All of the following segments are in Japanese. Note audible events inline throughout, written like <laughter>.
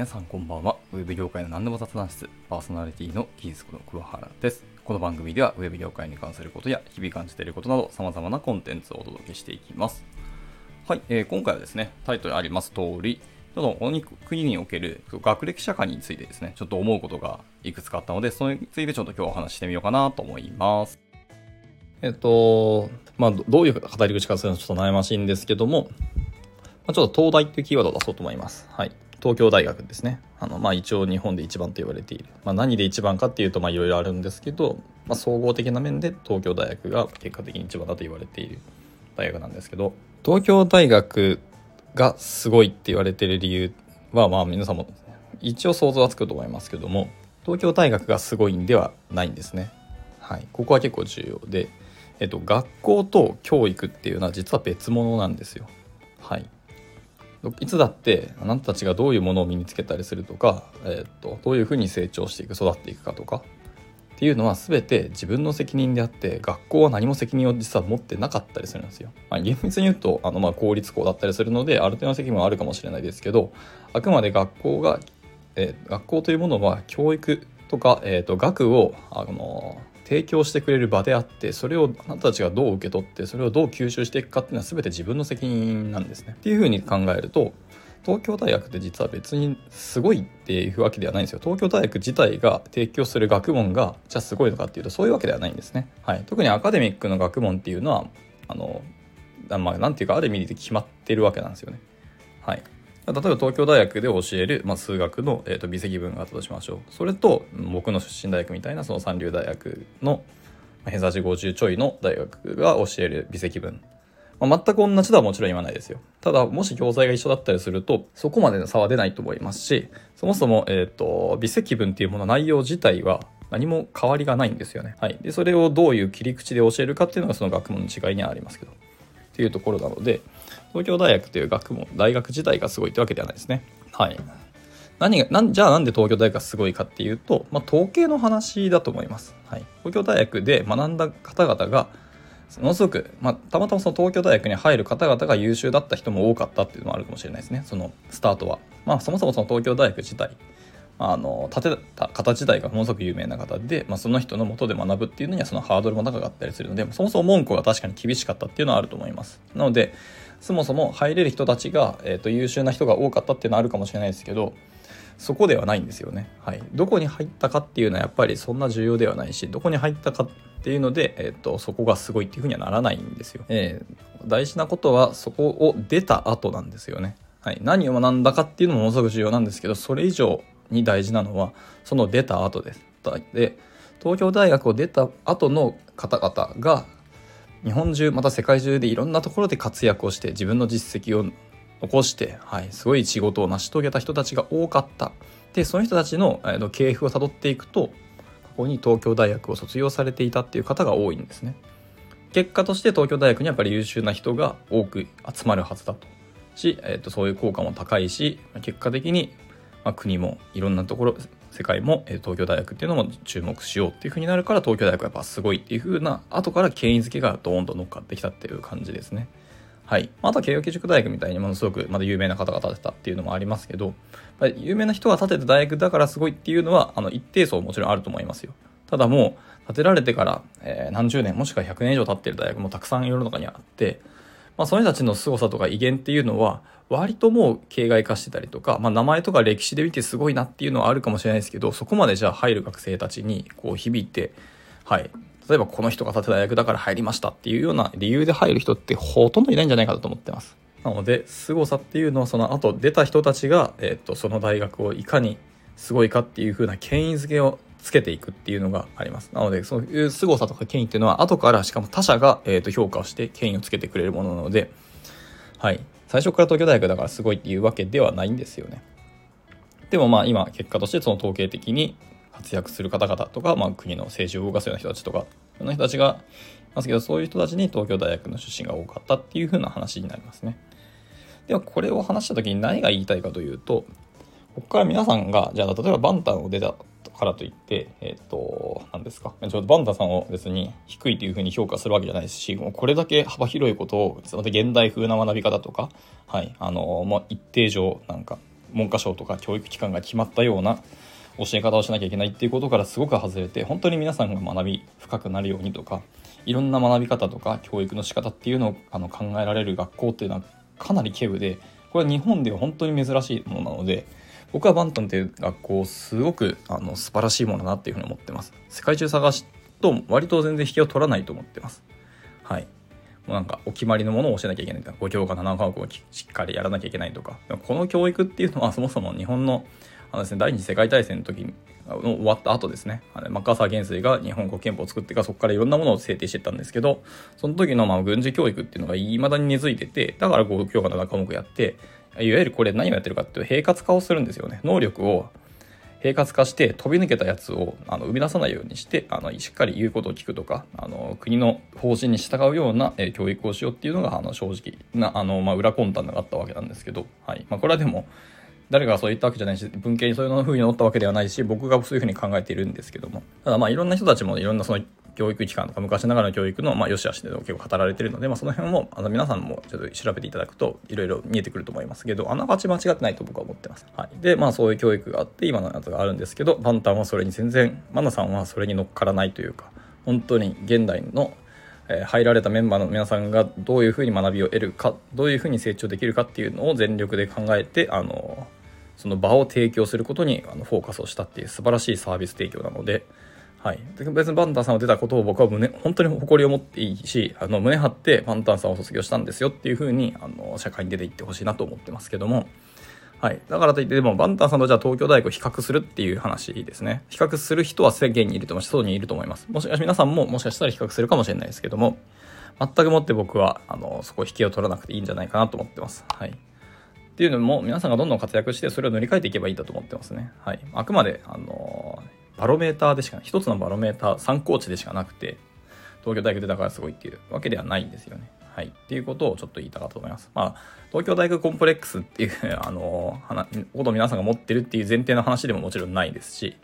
皆さんこんばんは。ウェブ業界の何でも雑談室、パーソナリティの技術の桑原です。この番組ではウェブ業界に関することや日々感じていることなど様々なコンテンツをお届けしていきます。はい、えー今回はですね、タイトルあります通り、ちょっとこの国における学歴社会についてですね、ちょっと思うことがいくつかあったので、それについてちょっと今日お話ししてみようかなと思います。えっと、まあ、どういう語り口かするのちょっと悩ましいんですけども、まあ、ちょっと東大っていうキーワードを出そうと思います。はい。東京大学ですね。あの、まあ一応日本で一番と言われている。まあ何で一番かっていうと、いろいろあるんですけど、まあ総合的な面で東京大学が結果的に一番だと言われている大学なんですけど、東京大学がすごいって言われてる理由は、まあ皆さんも一応想像はつくと思いますけども、東京大学がすごいんではないんですね。はい。ここは結構重要で、えっと、学校と教育っていうのは実は別物なんですよ。はい。いつだってあなたたちがどういうものを身につけたりするとか、えー、とどういうふうに成長していく育っていくかとかっていうのは全て自分の責任であって学校は何も責任を実は持ってなかったりするんですよ。まあ、厳密に言うとあのまあ公立校だったりするのである程度の責任はあるかもしれないですけどあくまで学校が、えー学校というものは教育とか、えー、と学をあの提供してくれる場であってそれをあなたたちがどう受け取ってそれをどう吸収していくかっていうのは全て自分の責任なんですね。っていうふうに考えると東京大学って実は別にすごいっていうわけではないんですよ。東京大学自体が提供する学問がじゃあすごいのかっていうとそういうわけではないんですね。はい、特にアカデミックの学問っていうのはあのまあなんていうかある意味で決まってるわけなんですよね。はい、例えば東京大学で教える、まあ、数学の、えー、と微積分があったとしましょう。それと僕の出身大学みたいなその三流大学の偏差値50ちょいの大学が教える微積分、まあ、全く同じとはもちろん言わないですよ。ただもし教材が一緒だったりするとそこまでの差は出ないと思いますしそもそも、えー、と微積分っていうもの内容自体は何も変わりがないんですよね、はい、でそれをどういう切り口で教えるかっていうのがその学問の違いにはありますけど。っていうところなので東京大学という学問大学自体がすごいってわけではないですね。はい。何がなんじゃあなんで東京大学がすごいかっていうと、まあ、統計の話だと思います、はい、東京大学で学んだ方々がものすごく、まあ、たまたまその東京大学に入る方々が優秀だった人も多かったっていうのもあるかもしれないですね。そのスタートは、まあ、そもそもその東京大学自体あの建てた方自体がものすごく有名な方で、まあ、その人のもとで学ぶっていうのにはそのハードルも高かったりするのでそもそも門戸が確かに厳しかったっていうのはあると思います。なのでそもそも入れる人たちが、えー、と優秀な人が多かったっていうのはあるかもしれないですけどそこではないんですよね、はい、どこに入ったかっていうのはやっぱりそんな重要ではないしどこに入ったかっていうので、えー、とそこがすごいっていうふうにはならないんですよ、えー、大事なことはそこを出た後なんですよね、はい、何を学んだかっていうのもものすごく重要なんですけどそれ以上に大事なのはその出た後です。で東京大学を出た後の方々が日本中また世界中でいろんなところで活躍をして自分の実績を残して、はい、すごい仕事を成し遂げた人たちが多かった。でその人たちの、えー、系譜をたどっていくと過去に東京大学を卒業されていたっていう方が多いんですね。結果として東京大学にやっぱり優秀な人が多く集まるはずだと。し、えー、とそういう効果も高いし結果的に、まあ、国もいろんなところ世界も、え、東京大学っていうのも注目しようっていう風になるから東京大学はやっぱすごいっていう風な後から権威づけがドーンと乗っかってきたっていう感じですねはい。あとは慶應義塾大学みたいにものすごくまだ有名な方が建てたっていうのもありますけど、有名な人が建てた大学だからすごいっていうのは、あの、一定層もちろんあると思いますよ。ただもう、建てられてから、え、何十年、もしくは100年以上経ってる大学もたくさん世の中にあって、まあ、その人たちの凄さとか威厳っていうのは、割ともう形骸化してたりとか、まあ、名前とか歴史で見てすごいなっていうのはあるかもしれないですけど、そこまでじゃあ入る学生たちにこう響いて、はい。例えばこの人が建てた大学だから入りましたっていうような理由で入る人ってほとんどいないんじゃないかと思ってます。なので、凄さっていうのはその後出た人たちが、えっ、と、その大学をいかにすごいかっていう風な権威づけをつけていくっていうのがあります。なので、そういう凄さとか権威っていうのは後からしかも他者が、えー、と評価をして権威をつけてくれるものなので、はい。最初から東京大学だからすごいっていうわけではないんですよね。でもまあ今結果としてその統計的に活躍する方々とか、まあ、国の政治を動かすような人たちとかその人たちがいますけどそういう人たちに東京大学の出身が多かったっていう風な話になりますね。ではこれを話した時に何が言いたいかというとここから皆さんがじゃあ例えばバンタンを出たからといってえっ、と何ですか？ちょっとバンタンさんを別に低いという風に評価するわけじゃないですしもうこれだけ幅広いことをまた現代風な学び方とかはいあのまあ一定上なんか文科省とか教育機関が決まったような教え方をしなきゃいけないっていうことからすごく外れて本当に皆さんが学び深くなるようにとかいろんな学び方とか教育の仕方っていうのをあの考えられる学校っていうのはかなり稀有でこれは日本では本当に珍しいものなので僕はバントンっていう学校すごくあの素晴らしいものだなっていうふうに思ってます。世界中探すと割と全然引きを取らないと思ってます。はい。もうなんかお決まりのものを教えなきゃいけないとか5教科7科目をしっかりやらなきゃいけないとか。この教育っていうのは <laughs> そもそも日本のあのです、ね、第二次世界大戦の時に終わった後ですね。あのマッカーサー元帥が日本国憲法を作ってからそこからいろんなものを制定してったんですけどその時のまあ軍事教育っていうのがいまだに根付いててだから5教科7科目やっていわゆるこれ何をやってるかっていうと平滑化をするんですよね。能力を平滑化して飛び抜けたやつをあの生み出さないようにしてあのしっかり言うことを聞くとかあの国の方針に従うような、え教育をしようっていうのがあの正直なあの、まあ、裏魂胆があったわけなんですけど、はい。まあ、これはでも誰がそう言ったわけじゃないし文系にそういうふうに載ったわけではないし僕がそういうふうに考えているんですけども。ただまあいろんな人たちもいろんなその教育機関とか昔ながらの教育の、まあ、良し悪しで結構語られてるので、まあ、その辺もあの皆さんもちょっと調べていただくといろいろ見えてくると思いますけどあながち間違ってないと僕は思ってます。はい、でまあそういう教育があって今のやつがあるんですけどバンタンはそれに全然マナさんはそれに乗っからないというか本当に現代のえ入られたメンバーの皆さんがどういうふうに学びを得るかどういうふうに成長できるかっていうのを全力で考えてあのその場を提供することにあのフォーカスをしたっていう素晴らしいサービス提供なので、はい、別にバンタンさんを出たことを僕は胸本当に誇りを持っていいしあの胸張ってバンタンさんを卒業したんですよっていうふうにあの社会に出ていってほしいなと思ってますけども、はい、だからといってでもバンタンさんとじゃあ東京大学を比較するっていう話ですね。比較する人は世間にいると思うし外にいると思います。もしかし皆さんももしかしたら比較するかもしれないですけども全くもって僕はあのそこ引きを取らなくていいんじゃないかなと思ってます。はい、っていうのも皆さんがどんどん活躍してそれを塗り替えていけばいいんだと思ってますね。はい、あくまであのバロメーターでしか一つのバロメーター参考値でしかなくて東京大学出たからすごいっていうわけではないんですよね。はい。っていうことをちょっと言いたかったと思います。まあ、東京大学コンプレックスっていう、あの、ことを皆さんが持ってるっていう前提の話でももちろんないですし、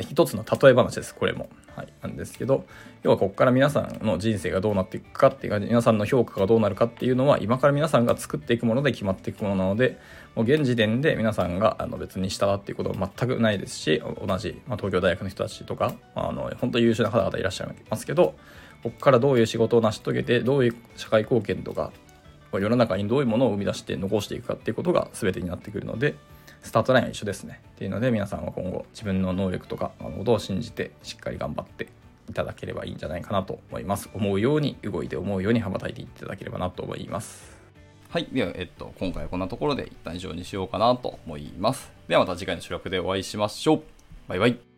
一つの例え話です、これも。はい。なんですけど、要はここから皆さんの人生がどうなっていくかっていうか、皆さんの評価がどうなるかっていうのは、今から皆さんが作っていくもので決まっていくものなので、もう現時点で皆さんがあの別に従っていうことは全くないですし、同じ、まあ、東京大学の人たちとか、あの、本当に優秀な方々いらっしゃいますけど、ここからどういう仕事を成し遂げてどういう社会貢献とか世の中にどういうものを生み出して残していくかっていうことが全てになってくるのでスタートラインは一緒ですね。っていうので皆さんは今後自分の能力とかのことを信じてしっかり頑張っていただければいいんじゃないかなと思います。思うように動いて思うように羽ばたいていただければなと思います。はい。では、えっと、今回はこんなところで一旦以上にしようかなと思います。ではまた次回の収録でお会いしましょう。バイバイ。